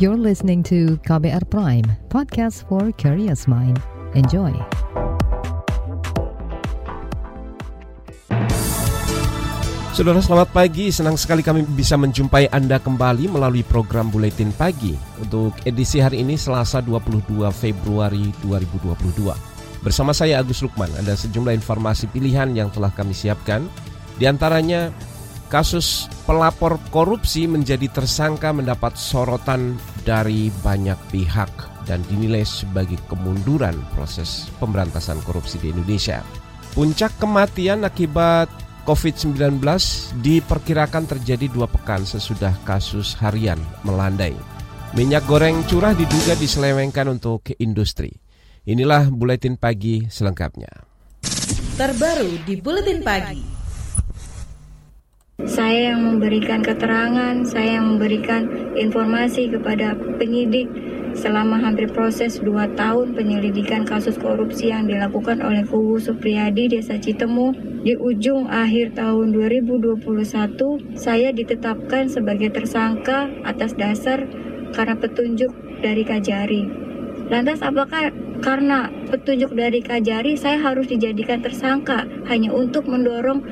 You're listening to KBR Prime, podcast for curious mind. Enjoy. Saudara selamat pagi, senang sekali kami bisa menjumpai Anda kembali melalui program Buletin Pagi untuk edisi hari ini Selasa 22 Februari 2022. Bersama saya Agus Lukman, ada sejumlah informasi pilihan yang telah kami siapkan. Di antaranya Kasus pelapor korupsi menjadi tersangka mendapat sorotan dari banyak pihak dan dinilai sebagai kemunduran proses pemberantasan korupsi di Indonesia. Puncak kematian akibat COVID-19 diperkirakan terjadi dua pekan sesudah kasus harian melandai. Minyak goreng curah diduga diselewengkan untuk industri. Inilah buletin pagi selengkapnya. Terbaru di buletin pagi. Saya yang memberikan keterangan, saya yang memberikan informasi kepada penyidik selama hampir proses 2 tahun penyelidikan kasus korupsi yang dilakukan oleh Kubu Supriyadi Desa Citemu di ujung akhir tahun 2021 saya ditetapkan sebagai tersangka atas dasar karena petunjuk dari Kajari. Lantas apakah karena petunjuk dari Kajari saya harus dijadikan tersangka hanya untuk mendorong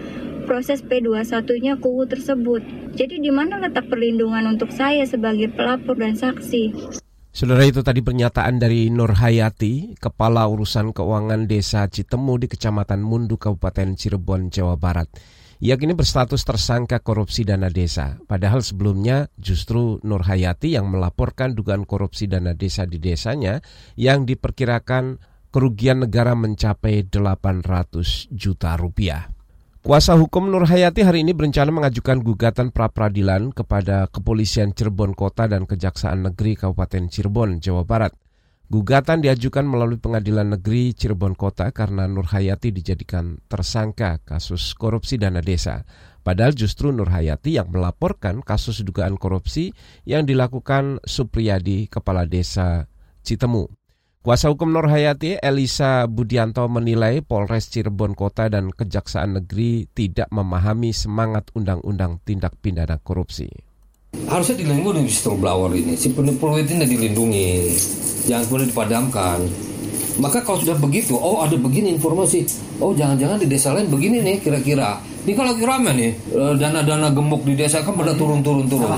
proses P21-nya kubu tersebut. Jadi di mana letak perlindungan untuk saya sebagai pelapor dan saksi? Saudara itu tadi pernyataan dari Nur Hayati, Kepala Urusan Keuangan Desa Citemu di Kecamatan Mundu, Kabupaten Cirebon, Jawa Barat. Ia kini berstatus tersangka korupsi dana desa. Padahal sebelumnya justru Nur Hayati yang melaporkan dugaan korupsi dana desa di desanya yang diperkirakan kerugian negara mencapai 800 juta rupiah. Kuasa hukum Nur Hayati hari ini berencana mengajukan gugatan pra-peradilan kepada Kepolisian Cirebon Kota dan Kejaksaan Negeri Kabupaten Cirebon, Jawa Barat. Gugatan diajukan melalui Pengadilan Negeri Cirebon Kota karena Nur Hayati dijadikan tersangka kasus korupsi dana desa. Padahal justru Nur Hayati yang melaporkan kasus dugaan korupsi yang dilakukan Supriyadi, Kepala Desa Citemu. Kuasa hukum Nur Hayati, Elisa Budianto menilai Polres Cirebon Kota dan Kejaksaan Negeri tidak memahami semangat Undang-Undang Tindak Pidana Korupsi. Harusnya dilindungi whistleblower ini, si penipu ini dilindungi, jangan boleh dipadamkan. Maka kalau sudah begitu, oh ada begini informasi, oh jangan-jangan di desa lain begini nih kira-kira. Ini kalau kira rame nih, eh, dana-dana gemuk di desa kan pada turun-turun-turun.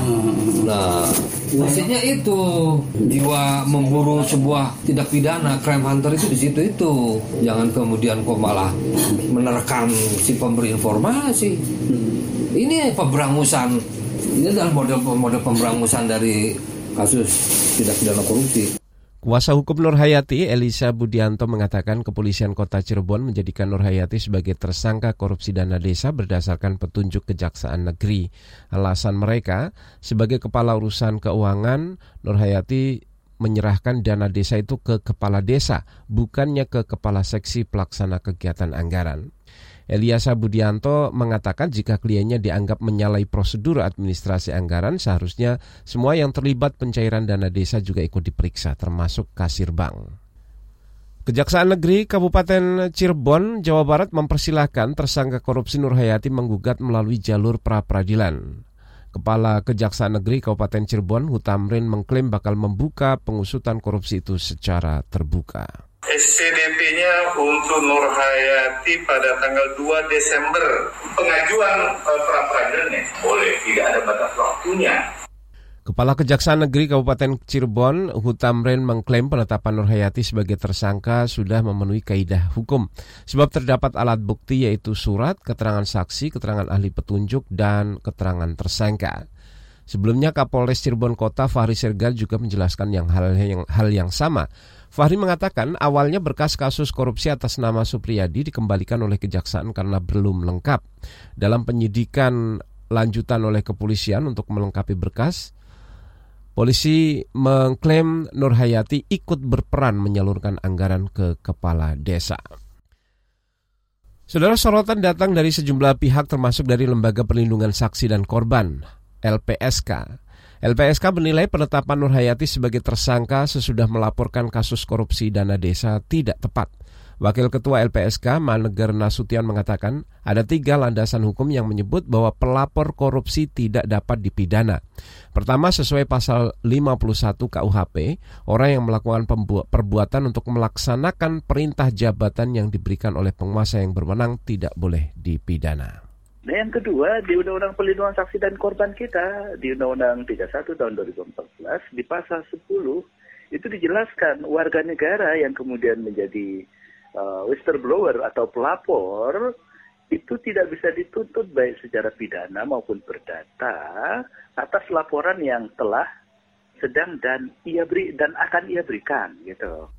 Nah, maksudnya itu jiwa memburu sebuah tidak pidana, crime hunter itu di situ itu. Jangan kemudian kok malah menerkam si pemberi informasi. Ini pemberangusan. Ini adalah model-model pemberangusan dari kasus tidak pidana korupsi. Kuasa hukum Nur Hayati, Elisa Budianto mengatakan kepolisian kota Cirebon menjadikan Nur Hayati sebagai tersangka korupsi dana desa berdasarkan petunjuk kejaksaan negeri. Alasan mereka, sebagai kepala urusan keuangan, Nur Hayati menyerahkan dana desa itu ke kepala desa, bukannya ke kepala seksi pelaksana kegiatan anggaran. Eliasa Budianto mengatakan jika kliennya dianggap menyalahi prosedur administrasi anggaran, seharusnya semua yang terlibat pencairan dana desa juga ikut diperiksa, termasuk kasir bank. Kejaksaan Negeri Kabupaten Cirebon, Jawa Barat mempersilahkan tersangka korupsi Nur Hayati menggugat melalui jalur pra-peradilan. Kepala Kejaksaan Negeri Kabupaten Cirebon, Hutamrin mengklaim bakal membuka pengusutan korupsi itu secara terbuka. SCDP-nya untuk Nur Hayati pada tanggal 2 Desember. Pengajuan uh, pra-peradilannya boleh, tidak ada batas waktunya. Kepala Kejaksaan Negeri Kabupaten Cirebon, Hutamren mengklaim penetapan Nur Hayati sebagai tersangka sudah memenuhi kaidah hukum. Sebab terdapat alat bukti yaitu surat, keterangan saksi, keterangan ahli petunjuk, dan keterangan tersangka. Sebelumnya Kapolres Cirebon Kota Fahri Sergal juga menjelaskan yang hal yang hal yang sama. Fahri mengatakan awalnya berkas kasus korupsi atas nama Supriyadi dikembalikan oleh kejaksaan karena belum lengkap. Dalam penyidikan lanjutan oleh kepolisian untuk melengkapi berkas, polisi mengklaim Nur Hayati ikut berperan menyalurkan anggaran ke kepala desa. Saudara sorotan datang dari sejumlah pihak termasuk dari Lembaga Perlindungan Saksi dan Korban, LPSK. LPSK menilai penetapan Nur Hayati sebagai tersangka sesudah melaporkan kasus korupsi dana desa tidak tepat. Wakil Ketua LPSK Manegar Nasution mengatakan ada tiga landasan hukum yang menyebut bahwa pelapor korupsi tidak dapat dipidana. Pertama sesuai pasal 51 KUHP, orang yang melakukan perbuatan untuk melaksanakan perintah jabatan yang diberikan oleh penguasa yang berwenang tidak boleh dipidana. Nah yang kedua di Undang-Undang Pelindungan Saksi dan Korban kita di Undang-Undang 31 tahun 2014 di pasal 10 itu dijelaskan warga negara yang kemudian menjadi uh, whistleblower atau pelapor itu tidak bisa dituntut baik secara pidana maupun perdata atas laporan yang telah sedang dan ia beri dan akan ia berikan gitu.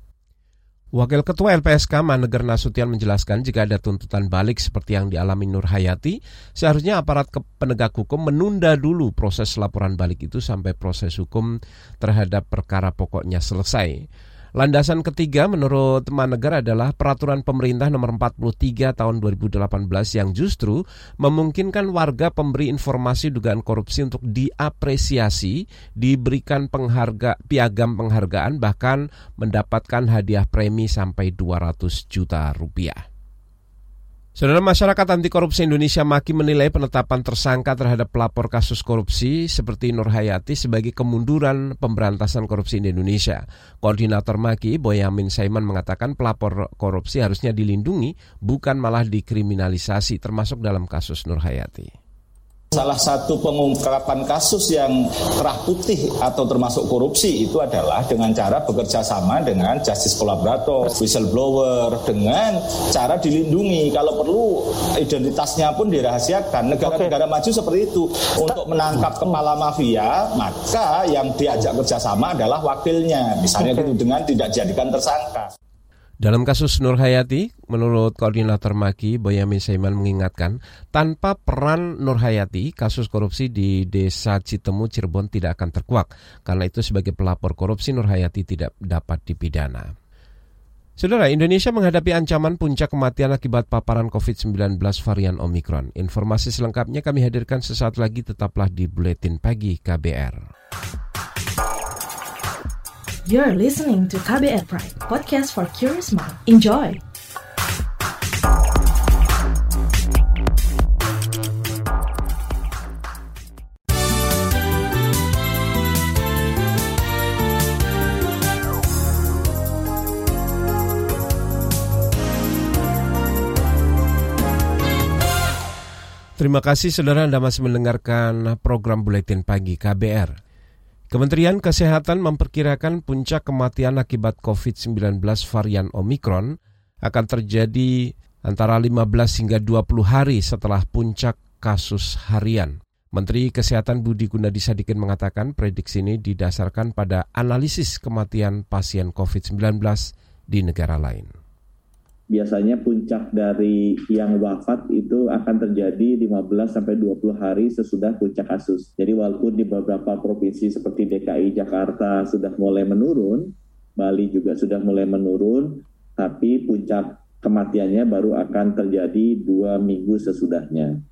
Wakil Ketua LPSK Maneger Nasution menjelaskan jika ada tuntutan balik seperti yang dialami Nur Hayati, seharusnya aparat penegak hukum menunda dulu proses laporan balik itu sampai proses hukum terhadap perkara pokoknya selesai. Landasan ketiga menurut Manegar adalah peraturan pemerintah nomor 43 tahun 2018 yang justru memungkinkan warga pemberi informasi dugaan korupsi untuk diapresiasi, diberikan pengharga piagam penghargaan bahkan mendapatkan hadiah premi sampai 200 juta rupiah. Saudara masyarakat anti korupsi Indonesia maki menilai penetapan tersangka terhadap pelapor kasus korupsi seperti Nur Hayati sebagai kemunduran pemberantasan korupsi di Indonesia. Koordinator Maki Boyamin Saiman mengatakan pelapor korupsi harusnya dilindungi bukan malah dikriminalisasi termasuk dalam kasus Nur Hayati. Salah satu pengungkapan kasus yang kerah putih atau termasuk korupsi itu adalah dengan cara bekerja sama dengan justice collaborator, whistleblower, dengan cara dilindungi. Kalau perlu identitasnya pun dirahasiakan. Negara-negara maju seperti itu. Untuk menangkap kepala mafia, maka yang diajak kerjasama adalah wakilnya. Misalnya gitu dengan tidak jadikan tersangka. Dalam kasus Nur Hayati, menurut Koordinator Maki, Boyamin Saiman mengingatkan, tanpa peran Nur Hayati, kasus korupsi di Desa Citemu, Cirebon tidak akan terkuak. Karena itu sebagai pelapor korupsi, Nur Hayati tidak dapat dipidana. Saudara, Indonesia menghadapi ancaman puncak kematian akibat paparan COVID-19 varian Omikron. Informasi selengkapnya kami hadirkan sesaat lagi, tetaplah di Buletin Pagi KBR. You're listening to KBR Pride, podcast for curious mind. Enjoy! Terima kasih saudara Anda masih mendengarkan program Buletin Pagi KBR. Kementerian Kesehatan memperkirakan puncak kematian akibat COVID-19 varian Omikron akan terjadi antara 15 hingga 20 hari setelah puncak kasus harian. Menteri Kesehatan Budi Gunadi Sadikin mengatakan prediksi ini didasarkan pada analisis kematian pasien COVID-19 di negara lain biasanya puncak dari yang wafat itu akan terjadi 15 sampai 20 hari sesudah puncak kasus. Jadi walaupun di beberapa provinsi seperti DKI Jakarta sudah mulai menurun, Bali juga sudah mulai menurun, tapi puncak kematiannya baru akan terjadi dua minggu sesudahnya.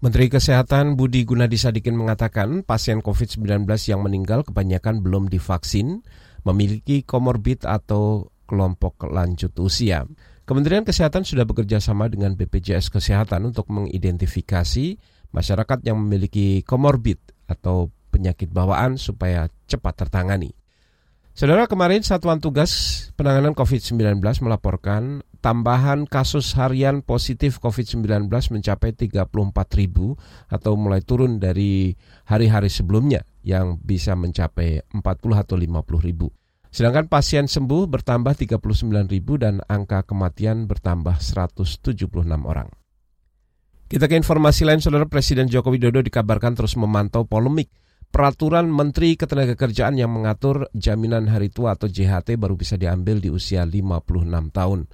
Menteri Kesehatan Budi Gunadi Sadikin mengatakan pasien COVID-19 yang meninggal kebanyakan belum divaksin, memiliki komorbid atau kelompok lanjut usia. Kementerian Kesehatan sudah bekerja sama dengan BPJS Kesehatan untuk mengidentifikasi masyarakat yang memiliki komorbid atau penyakit bawaan supaya cepat tertangani. Saudara kemarin Satuan Tugas Penanganan COVID-19 melaporkan tambahan kasus harian positif COVID-19 mencapai 34 ribu atau mulai turun dari hari-hari sebelumnya yang bisa mencapai 40 atau 50 ribu. Sedangkan pasien sembuh bertambah 39 ribu dan angka kematian bertambah 176 orang. Kita ke informasi lain, Saudara Presiden Joko Widodo dikabarkan terus memantau polemik peraturan Menteri Ketenagakerjaan yang mengatur jaminan hari tua atau JHT baru bisa diambil di usia 56 tahun.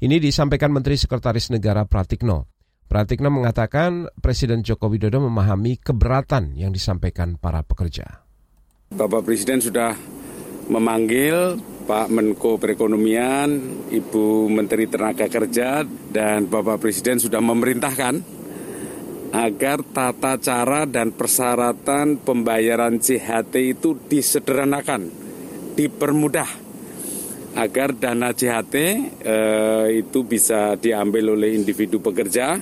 Ini disampaikan Menteri Sekretaris Negara Pratikno. Pratikno mengatakan Presiden Joko Widodo memahami keberatan yang disampaikan para pekerja. Bapak Presiden sudah memanggil Pak Menko Perekonomian, Ibu Menteri Tenaga Kerja, dan Bapak Presiden sudah memerintahkan agar tata cara dan persyaratan pembayaran CHT itu disederhanakan, dipermudah, agar dana JHT eh, itu bisa diambil oleh individu pekerja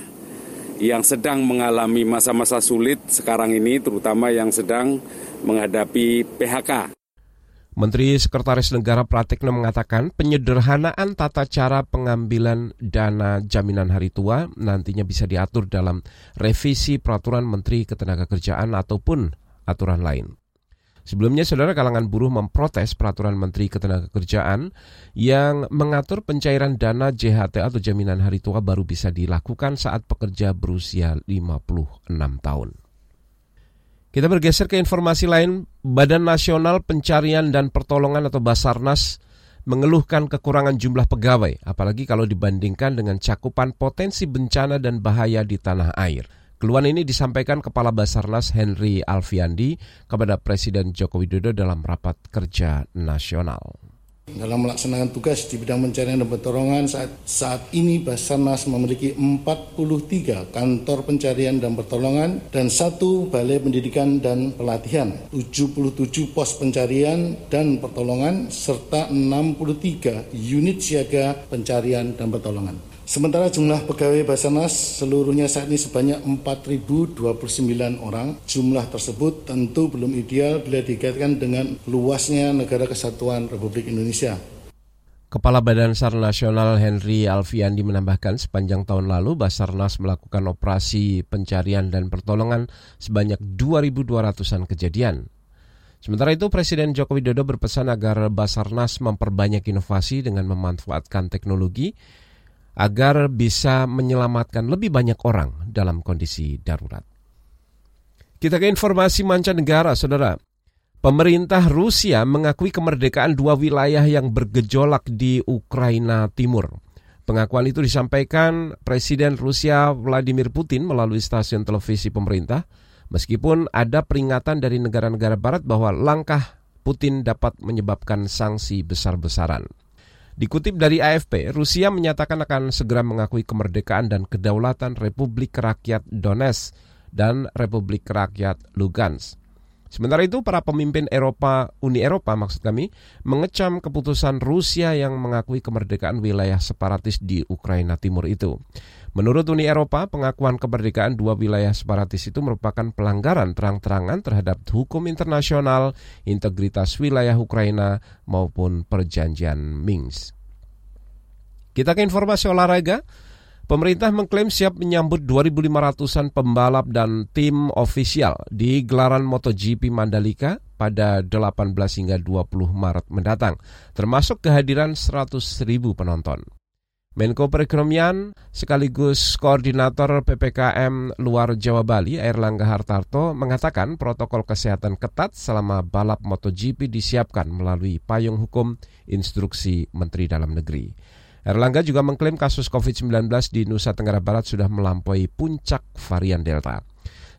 yang sedang mengalami masa-masa sulit sekarang ini, terutama yang sedang menghadapi PHK. Menteri Sekretaris Negara Pratikno mengatakan penyederhanaan tata cara pengambilan dana jaminan hari tua nantinya bisa diatur dalam revisi peraturan Menteri Ketenagakerjaan ataupun aturan lain. Sebelumnya, saudara kalangan buruh memprotes peraturan Menteri Ketenagakerjaan yang mengatur pencairan dana JHT atau jaminan hari tua baru bisa dilakukan saat pekerja berusia 56 tahun. Kita bergeser ke informasi lain, Badan Nasional Pencarian dan Pertolongan atau Basarnas mengeluhkan kekurangan jumlah pegawai, apalagi kalau dibandingkan dengan cakupan potensi bencana dan bahaya di tanah air. Keluhan ini disampaikan Kepala Basarnas Henry Alfiandi kepada Presiden Joko Widodo dalam rapat kerja nasional. Dalam melaksanakan tugas di bidang pencarian dan pertolongan saat, saat ini Basarnas memiliki 43 kantor pencarian dan pertolongan dan satu balai pendidikan dan pelatihan, 77 pos pencarian dan pertolongan serta 63 unit siaga pencarian dan pertolongan. Sementara jumlah pegawai Basarnas seluruhnya saat ini sebanyak 4.029 orang. Jumlah tersebut tentu belum ideal bila dikaitkan dengan luasnya negara kesatuan Republik Indonesia. Kepala Badan SAR Nasional Henry Alfiandi menambahkan sepanjang tahun lalu Basarnas melakukan operasi pencarian dan pertolongan sebanyak 2.200-an kejadian. Sementara itu Presiden Joko Widodo berpesan agar Basarnas memperbanyak inovasi dengan memanfaatkan teknologi agar bisa menyelamatkan lebih banyak orang dalam kondisi darurat. Kita ke informasi mancanegara, saudara. Pemerintah Rusia mengakui kemerdekaan dua wilayah yang bergejolak di Ukraina Timur. Pengakuan itu disampaikan Presiden Rusia Vladimir Putin melalui stasiun televisi pemerintah, meskipun ada peringatan dari negara-negara barat bahwa langkah Putin dapat menyebabkan sanksi besar-besaran. Dikutip dari AFP, Rusia menyatakan akan segera mengakui kemerdekaan dan kedaulatan Republik Rakyat Donetsk dan Republik Rakyat Lugansk. Sementara itu, para pemimpin Eropa, Uni Eropa maksud kami, mengecam keputusan Rusia yang mengakui kemerdekaan wilayah separatis di Ukraina Timur itu. Menurut Uni Eropa, pengakuan kemerdekaan dua wilayah separatis itu merupakan pelanggaran terang-terangan terhadap hukum internasional, integritas wilayah Ukraina, maupun perjanjian Minsk. Kita ke informasi olahraga. Pemerintah mengklaim siap menyambut 2.500-an pembalap dan tim ofisial di gelaran MotoGP Mandalika pada 18 hingga 20 Maret mendatang, termasuk kehadiran 100.000 penonton. Menko Perekonomian sekaligus Koordinator PPKM Luar Jawa Bali Airlangga Hartarto mengatakan protokol kesehatan ketat selama balap MotoGP disiapkan melalui payung hukum instruksi Menteri Dalam Negeri. Erlangga juga mengklaim kasus COVID-19 di Nusa Tenggara Barat sudah melampaui puncak varian Delta.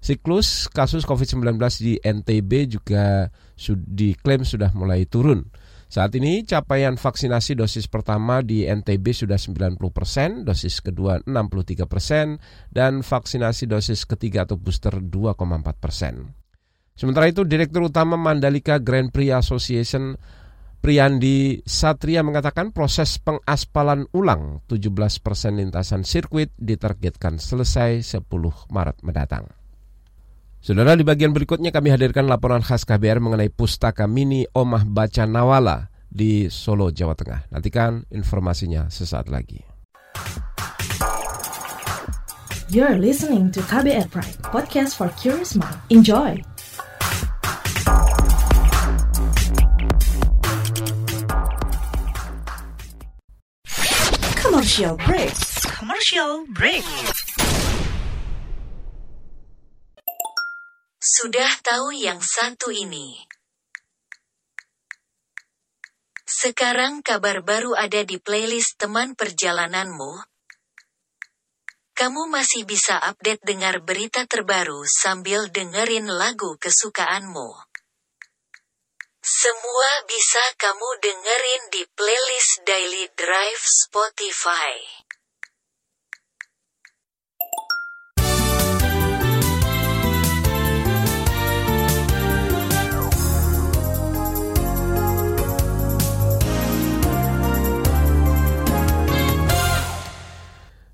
Siklus kasus COVID-19 di NTB juga diklaim sudah mulai turun. Saat ini capaian vaksinasi dosis pertama di NTB sudah 90 persen, dosis kedua 63 persen, dan vaksinasi dosis ketiga atau booster 2,4 persen. Sementara itu, Direktur Utama Mandalika Grand Prix Association Priyandi Satria mengatakan proses pengaspalan ulang 17 persen lintasan sirkuit ditargetkan selesai 10 Maret mendatang. Saudara, di bagian berikutnya kami hadirkan laporan khas KBR mengenai pustaka mini Omah Baca Nawala di Solo, Jawa Tengah. Nantikan informasinya sesaat lagi. You're listening to KBR Pride, podcast for curious mind. Enjoy! Commercial break. Commercial break. Sudah tahu yang satu ini. Sekarang kabar baru ada di playlist teman perjalananmu. Kamu masih bisa update dengar berita terbaru sambil dengerin lagu kesukaanmu. Semua bisa kamu dengerin di playlist Daily Drive Spotify.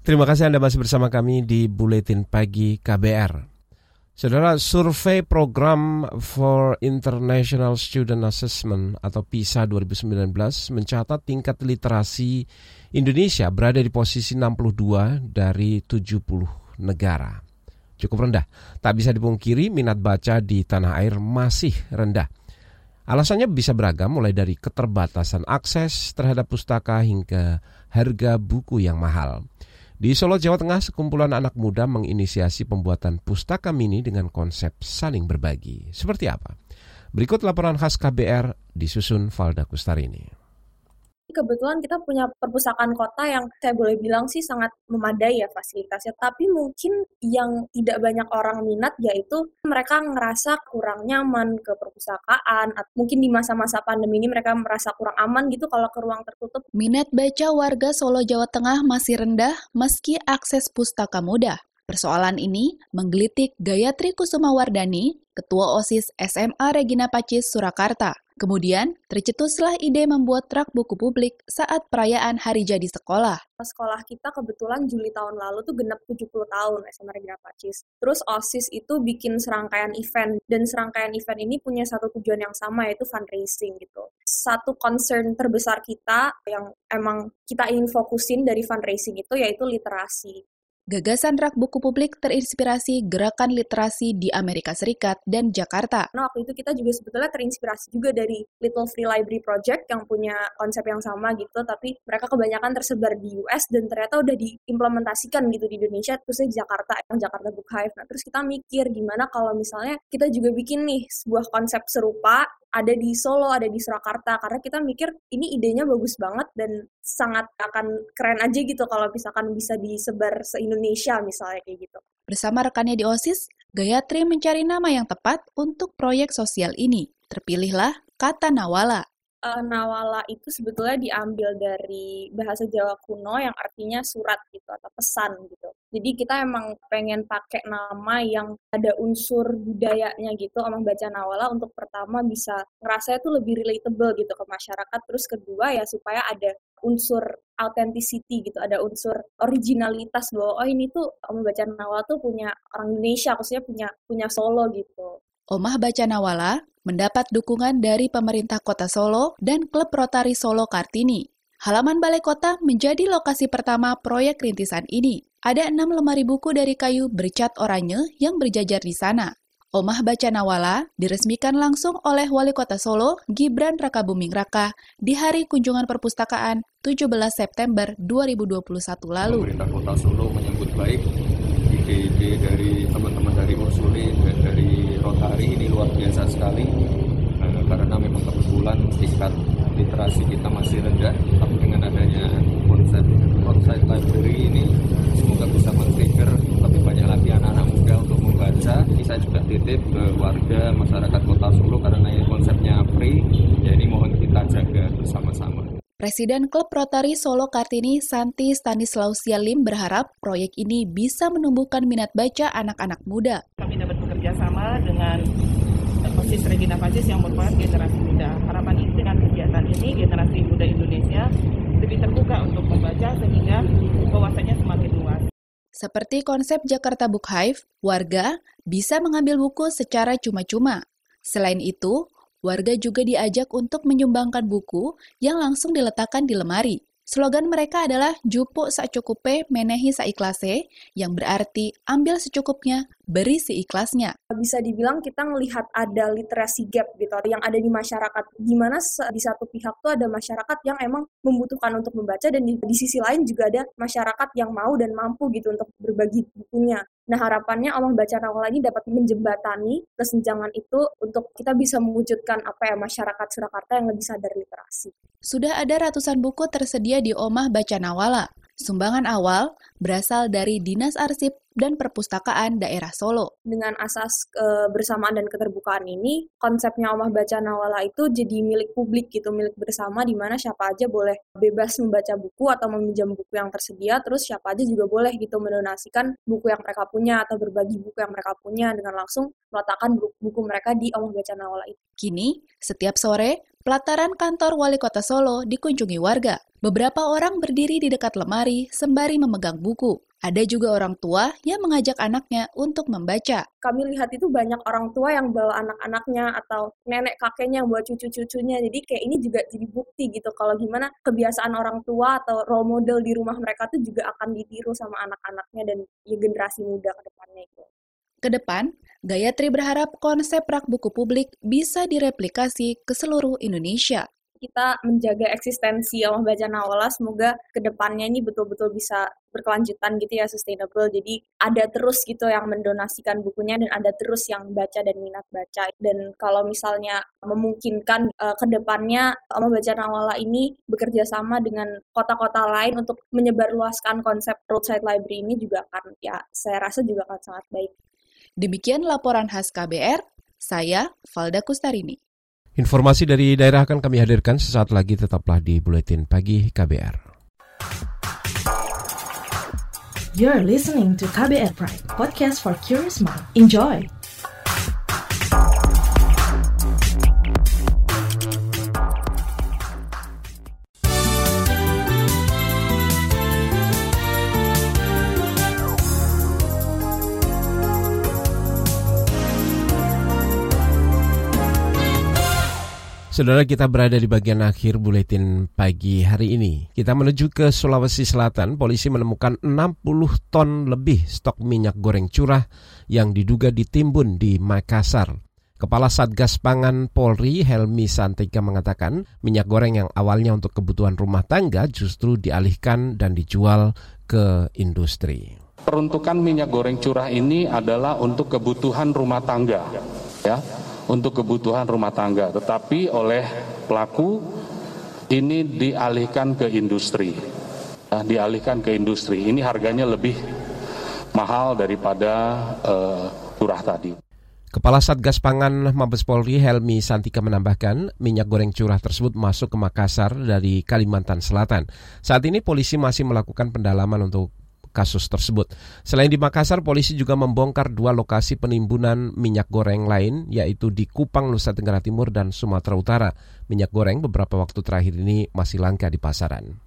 Terima kasih Anda masih bersama kami di Buletin Pagi KBR. Saudara, survei program for International Student Assessment atau PISA 2019 mencatat tingkat literasi Indonesia berada di posisi 62 dari 70 negara. Cukup rendah. Tak bisa dipungkiri minat baca di tanah air masih rendah. Alasannya bisa beragam mulai dari keterbatasan akses terhadap pustaka hingga harga buku yang mahal. Di Solo, Jawa Tengah, sekumpulan anak muda menginisiasi pembuatan pustaka mini dengan konsep saling berbagi. Seperti apa? Berikut laporan khas KBR disusun Valda Kustarini kebetulan kita punya perpustakaan kota yang saya boleh bilang sih sangat memadai ya fasilitasnya. Tapi mungkin yang tidak banyak orang minat yaitu mereka ngerasa kurang nyaman ke perpustakaan. Atau mungkin di masa-masa pandemi ini mereka merasa kurang aman gitu kalau ke ruang tertutup. Minat baca warga Solo, Jawa Tengah masih rendah meski akses pustaka mudah. Persoalan ini menggelitik Gayatri Kusuma Wardani, Ketua OSIS SMA Regina Pacis, Surakarta. Kemudian, tercetuslah ide membuat truk buku publik saat perayaan hari jadi sekolah. Sekolah kita kebetulan Juli tahun lalu tuh genap 70 tahun SMA Regina Pacis. Terus OSIS itu bikin serangkaian event, dan serangkaian event ini punya satu tujuan yang sama yaitu fundraising gitu. Satu concern terbesar kita yang emang kita ingin fokusin dari fundraising itu yaitu literasi. Gagasan rak buku publik terinspirasi gerakan literasi di Amerika Serikat dan Jakarta. Nah, waktu itu kita juga sebetulnya terinspirasi juga dari Little Free Library Project yang punya konsep yang sama gitu, tapi mereka kebanyakan tersebar di US dan ternyata udah diimplementasikan gitu di Indonesia, terusnya di Jakarta, yang Jakarta Book Hive. Nah, terus kita mikir gimana kalau misalnya kita juga bikin nih sebuah konsep serupa ada di Solo, ada di Surakarta karena kita mikir ini idenya bagus banget dan sangat akan keren aja gitu kalau misalkan bisa disebar se-Indonesia misalnya kayak gitu. Bersama rekannya di OSIS, Gayatri mencari nama yang tepat untuk proyek sosial ini. Terpilihlah kata Nawala uh, nawala itu sebetulnya diambil dari bahasa Jawa kuno yang artinya surat gitu atau pesan gitu. Jadi kita emang pengen pakai nama yang ada unsur budayanya gitu, omong baca nawala untuk pertama bisa ngerasa itu lebih relatable gitu ke masyarakat. Terus kedua ya supaya ada unsur authenticity gitu, ada unsur originalitas bahwa oh ini tuh omong baca nawala tuh punya orang Indonesia, khususnya punya punya Solo gitu. Omah Baca Nawala mendapat dukungan dari pemerintah kota Solo dan klub Rotari Solo Kartini. Halaman Balai Kota menjadi lokasi pertama proyek rintisan ini. Ada enam lemari buku dari kayu bercat oranye yang berjajar di sana. Omah Baca Nawala diresmikan langsung oleh Wali Kota Solo, Gibran Raka Buming Raka, di Hari Kunjungan Perpustakaan 17 September 2021 lalu. Pemerintah Kota Solo menyambut baik ide-ide dari teman-teman dari Ursuli dan dari Rotary ini luar biasa sekali. Uh, karena memang kebetulan tingkat literasi kita masih rendah tapi dengan adanya konsep outside library ini semoga bisa men-trigger lebih banyak lagi anak-anak muda untuk membaca. Ini saya juga titip ke warga masyarakat kota Solo karena ini konsepnya free ya ini mohon kita jaga bersama-sama. Presiden Klub Rotary Solo Kartini Santi Stanislausia Lim berharap proyek ini bisa menumbuhkan minat baca anak-anak muda. Kami dapat dengan Osis Regina Pacis yang merupakan generasi muda. Harapan ini dengan kegiatan ini generasi muda Indonesia lebih terbuka untuk membaca sehingga wawasannya semakin luas. Seperti konsep Jakarta Book Hive, warga bisa mengambil buku secara cuma-cuma. Selain itu, Warga juga diajak untuk menyumbangkan buku yang langsung diletakkan di lemari. Slogan mereka adalah Jupo Sacukupe Menehi Saiklase, yang berarti ambil secukupnya, beri seikhlasnya. Bisa dibilang kita melihat ada literasi gap gitu yang ada di masyarakat. Gimana di satu pihak tuh ada masyarakat yang emang membutuhkan untuk membaca dan di, di sisi lain juga ada masyarakat yang mau dan mampu gitu untuk berbagi bukunya. Nah harapannya Allah Baca Nawala ini dapat menjembatani kesenjangan itu untuk kita bisa mewujudkan apa ya masyarakat Surakarta yang lebih sadar literasi. Sudah ada ratusan buku tersedia di Omah Baca Nawala. Sumbangan awal berasal dari Dinas Arsip dan Perpustakaan Daerah Solo. Dengan asas kebersamaan dan keterbukaan ini, konsepnya Omah Baca Nawala itu jadi milik publik gitu, milik bersama di mana siapa aja boleh bebas membaca buku atau meminjam buku yang tersedia, terus siapa aja juga boleh gitu mendonasikan buku yang mereka punya atau berbagi buku yang mereka punya dengan langsung meletakkan buku, buku mereka di Omah Baca Nawala itu. Kini, setiap sore, pelataran kantor Wali Kota Solo dikunjungi warga Beberapa orang berdiri di dekat lemari sembari memegang buku. Ada juga orang tua yang mengajak anaknya untuk membaca. Kami lihat itu banyak orang tua yang bawa anak-anaknya atau nenek kakeknya yang bawa cucu-cucunya. Jadi kayak ini juga jadi bukti gitu kalau gimana kebiasaan orang tua atau role model di rumah mereka tuh juga akan ditiru sama anak-anaknya dan ya generasi muda ke depannya itu. Ke depan, Gayatri berharap konsep rak buku publik bisa direplikasi ke seluruh Indonesia kita menjaga eksistensi Allah Baca Nawala semoga ke depannya ini betul-betul bisa berkelanjutan gitu ya sustainable jadi ada terus gitu yang mendonasikan bukunya dan ada terus yang baca dan minat baca dan kalau misalnya memungkinkan uh, ke depannya Allah Baca Nawala ini bekerja sama dengan kota-kota lain untuk menyebarluaskan konsep roadside library ini juga akan ya saya rasa juga akan sangat baik. Demikian laporan khas KBR, saya Valda Kustarini. Informasi dari daerah akan kami hadirkan sesaat lagi tetaplah di Buletin Pagi KBR. You're listening to KBR Pride, podcast for curious mind. Enjoy! Saudara kita berada di bagian akhir buletin pagi hari ini. Kita menuju ke Sulawesi Selatan, polisi menemukan 60 ton lebih stok minyak goreng curah yang diduga ditimbun di Makassar. Kepala Satgas Pangan Polri Helmi Santika mengatakan minyak goreng yang awalnya untuk kebutuhan rumah tangga justru dialihkan dan dijual ke industri. Peruntukan minyak goreng curah ini adalah untuk kebutuhan rumah tangga, ya untuk kebutuhan rumah tangga, tetapi oleh pelaku ini dialihkan ke industri. Nah, dialihkan ke industri. Ini harganya lebih mahal daripada uh, curah tadi. Kepala Satgas Pangan Mabes Polri Helmi Santika menambahkan minyak goreng curah tersebut masuk ke Makassar dari Kalimantan Selatan. Saat ini polisi masih melakukan pendalaman untuk kasus tersebut. Selain di Makassar, polisi juga membongkar dua lokasi penimbunan minyak goreng lain, yaitu di Kupang, Nusa Tenggara Timur, dan Sumatera Utara. Minyak goreng beberapa waktu terakhir ini masih langka di pasaran.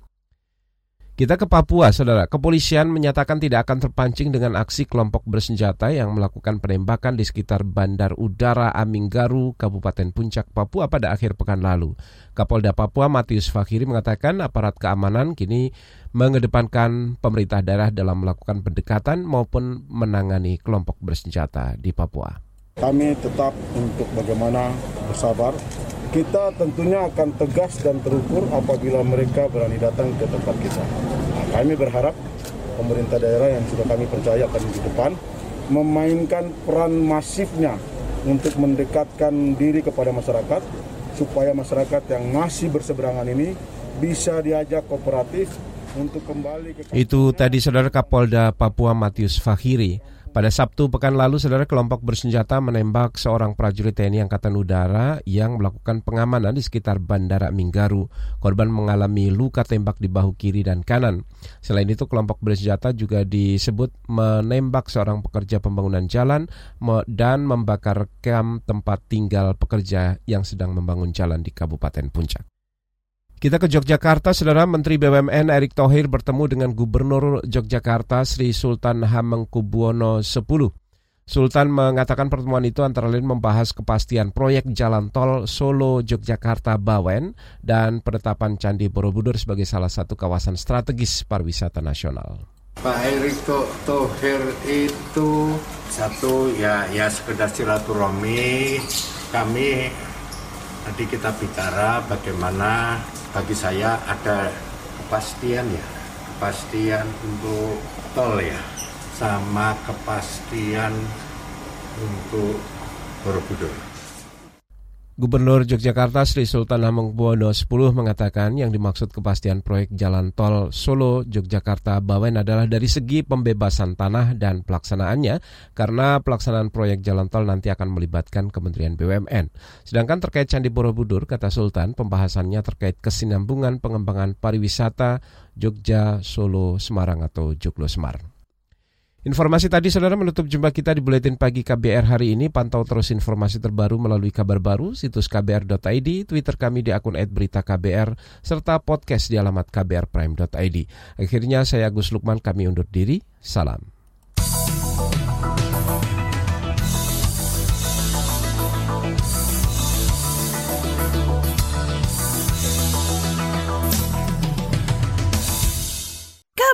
Kita ke Papua, saudara. Kepolisian menyatakan tidak akan terpancing dengan aksi kelompok bersenjata yang melakukan penembakan di sekitar Bandar Udara Aminggaru, Kabupaten Puncak, Papua pada akhir pekan lalu. Kapolda Papua Matius Fakhiri mengatakan aparat keamanan kini mengedepankan pemerintah daerah dalam melakukan pendekatan maupun menangani kelompok bersenjata di Papua. Kami tetap untuk bagaimana bersabar. Kita tentunya akan tegas dan terukur apabila mereka berani datang ke tempat kita. Nah, kami berharap pemerintah daerah yang sudah kami percaya akan di depan memainkan peran masifnya untuk mendekatkan diri kepada masyarakat supaya masyarakat yang masih berseberangan ini bisa diajak kooperatif untuk kembali ke Itu tadi saudara Kapolda Papua Matius Fahiri. Pada Sabtu pekan lalu, saudara kelompok bersenjata menembak seorang prajurit TNI Angkatan Udara yang melakukan pengamanan di sekitar Bandara Minggaru. Korban mengalami luka tembak di bahu kiri dan kanan. Selain itu, kelompok bersenjata juga disebut menembak seorang pekerja pembangunan jalan dan membakar kamp tempat tinggal pekerja yang sedang membangun jalan di Kabupaten Puncak. Kita ke Yogyakarta, Saudara Menteri BUMN Erick Thohir bertemu dengan Gubernur Yogyakarta Sri Sultan Hamengkubuwono X. Sultan mengatakan pertemuan itu antara lain membahas kepastian proyek jalan tol Solo Yogyakarta Bawen dan penetapan Candi Borobudur sebagai salah satu kawasan strategis pariwisata nasional. Pak Erick Thohir itu satu ya ya sekedar silaturahmi kami tadi kita bicara bagaimana bagi saya ada kepastian ya. Kepastian untuk tol ya. Sama kepastian untuk Borobudur Gubernur Yogyakarta Sri Sultan Hamengkubuwono X mengatakan yang dimaksud kepastian proyek jalan tol Solo Yogyakarta Bawen adalah dari segi pembebasan tanah dan pelaksanaannya karena pelaksanaan proyek jalan tol nanti akan melibatkan Kementerian BUMN. Sedangkan terkait Candi Borobudur kata Sultan pembahasannya terkait kesinambungan pengembangan pariwisata Jogja, Solo, Semarang atau Joglo Semar. Informasi tadi saudara menutup jumpa kita di Buletin Pagi KBR hari ini. Pantau terus informasi terbaru melalui kabar baru, situs kbr.id, Twitter kami di akun @beritaKBR, serta podcast di alamat kbrprime.id. Akhirnya saya Agus Lukman kami undur diri. Salam.